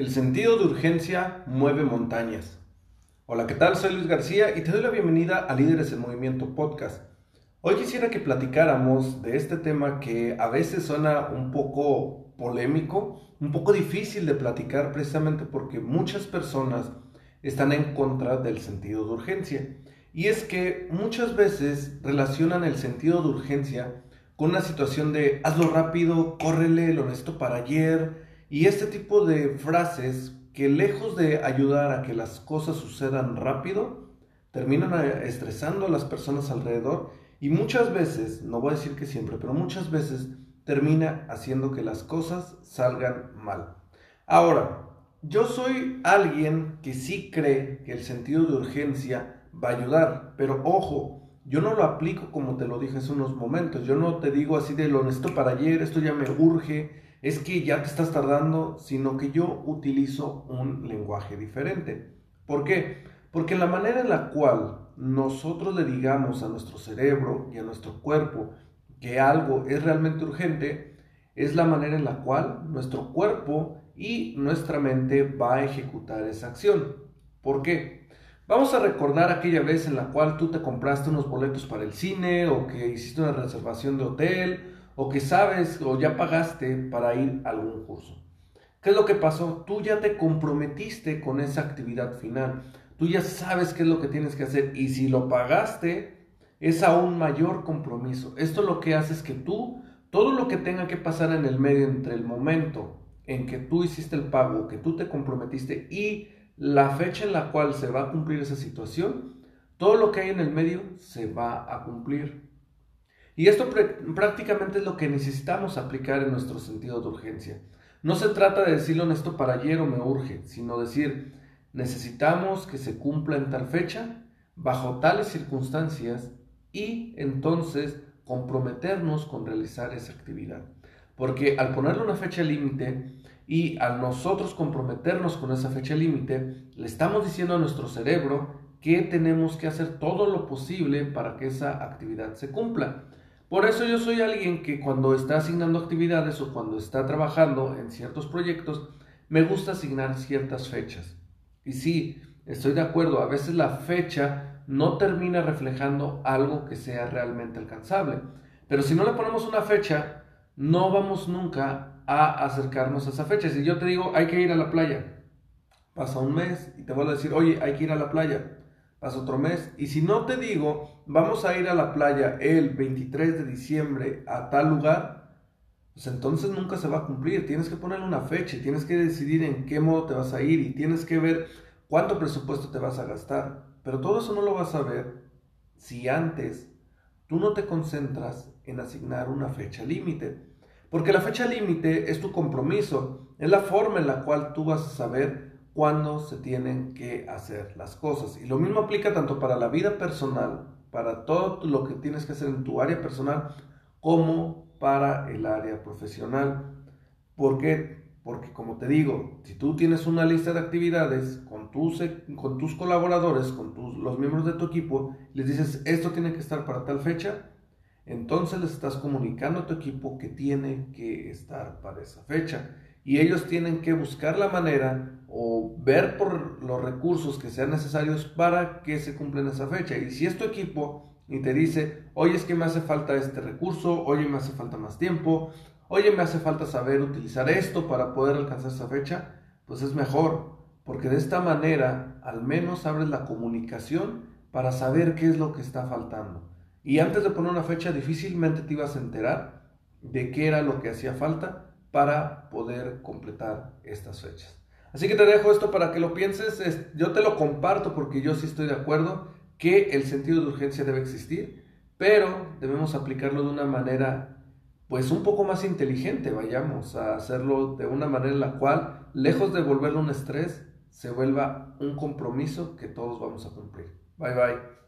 El sentido de urgencia mueve montañas. Hola, ¿qué tal? Soy Luis García y te doy la bienvenida a Líderes en Movimiento Podcast. Hoy quisiera que platicáramos de este tema que a veces suena un poco polémico, un poco difícil de platicar precisamente porque muchas personas están en contra del sentido de urgencia. Y es que muchas veces relacionan el sentido de urgencia con una situación de hazlo rápido, córrele, lo necesito para ayer, y este tipo de frases que lejos de ayudar a que las cosas sucedan rápido, terminan estresando a las personas alrededor y muchas veces, no voy a decir que siempre, pero muchas veces termina haciendo que las cosas salgan mal. Ahora, yo soy alguien que sí cree que el sentido de urgencia va a ayudar, pero ojo, yo no lo aplico como te lo dije hace unos momentos. Yo no te digo así de lo honesto para ayer, esto ya me urge, es que ya te estás tardando, sino que yo utilizo un lenguaje diferente. ¿Por qué? Porque la manera en la cual nosotros le digamos a nuestro cerebro y a nuestro cuerpo que algo es realmente urgente, es la manera en la cual nuestro cuerpo y nuestra mente va a ejecutar esa acción. ¿Por qué? Vamos a recordar aquella vez en la cual tú te compraste unos boletos para el cine o que hiciste una reservación de hotel o que sabes o ya pagaste para ir a algún curso. ¿Qué es lo que pasó? Tú ya te comprometiste con esa actividad final. Tú ya sabes qué es lo que tienes que hacer y si lo pagaste es aún mayor compromiso. Esto lo que hace es que tú, todo lo que tenga que pasar en el medio entre el momento en que tú hiciste el pago, que tú te comprometiste y la fecha en la cual se va a cumplir esa situación, todo lo que hay en el medio se va a cumplir. Y esto prácticamente es lo que necesitamos aplicar en nuestro sentido de urgencia. No se trata de decirlo esto para ayer o me urge, sino decir, necesitamos que se cumpla en tal fecha, bajo tales circunstancias, y entonces comprometernos con realizar esa actividad. Porque al ponerle una fecha límite, y al nosotros comprometernos con esa fecha límite, le estamos diciendo a nuestro cerebro que tenemos que hacer todo lo posible para que esa actividad se cumpla. Por eso yo soy alguien que cuando está asignando actividades o cuando está trabajando en ciertos proyectos, me gusta asignar ciertas fechas. Y sí, estoy de acuerdo, a veces la fecha no termina reflejando algo que sea realmente alcanzable. Pero si no le ponemos una fecha, no vamos nunca a acercarnos a esa fecha. Si yo te digo, hay que ir a la playa, pasa un mes y te vuelvo a decir, oye, hay que ir a la playa, pasa otro mes. Y si no te digo, vamos a ir a la playa el 23 de diciembre a tal lugar, pues entonces nunca se va a cumplir. Tienes que poner una fecha, tienes que decidir en qué modo te vas a ir y tienes que ver cuánto presupuesto te vas a gastar. Pero todo eso no lo vas a ver si antes tú no te concentras en asignar una fecha límite. Porque la fecha límite es tu compromiso, es la forma en la cual tú vas a saber cuándo se tienen que hacer las cosas. Y lo mismo aplica tanto para la vida personal, para todo lo que tienes que hacer en tu área personal, como para el área profesional. ¿Por qué? Porque como te digo, si tú tienes una lista de actividades con tus, con tus colaboradores, con tus, los miembros de tu equipo, les dices, esto tiene que estar para tal fecha, entonces les estás comunicando a tu equipo que tiene que estar para esa fecha. Y ellos tienen que buscar la manera o ver por los recursos que sean necesarios para que se cumplan esa fecha. Y si es tu equipo y te dice, oye, es que me hace falta este recurso, oye, me hace falta más tiempo, oye, me hace falta saber utilizar esto para poder alcanzar esa fecha, pues es mejor, porque de esta manera al menos abres la comunicación para saber qué es lo que está faltando. Y antes de poner una fecha, difícilmente te ibas a enterar de qué era lo que hacía falta para poder completar estas fechas. Así que te dejo esto para que lo pienses. Yo te lo comparto porque yo sí estoy de acuerdo que el sentido de urgencia debe existir, pero debemos aplicarlo de una manera pues un poco más inteligente, vayamos a hacerlo de una manera en la cual, lejos de volverlo un estrés, se vuelva un compromiso que todos vamos a cumplir. Bye bye.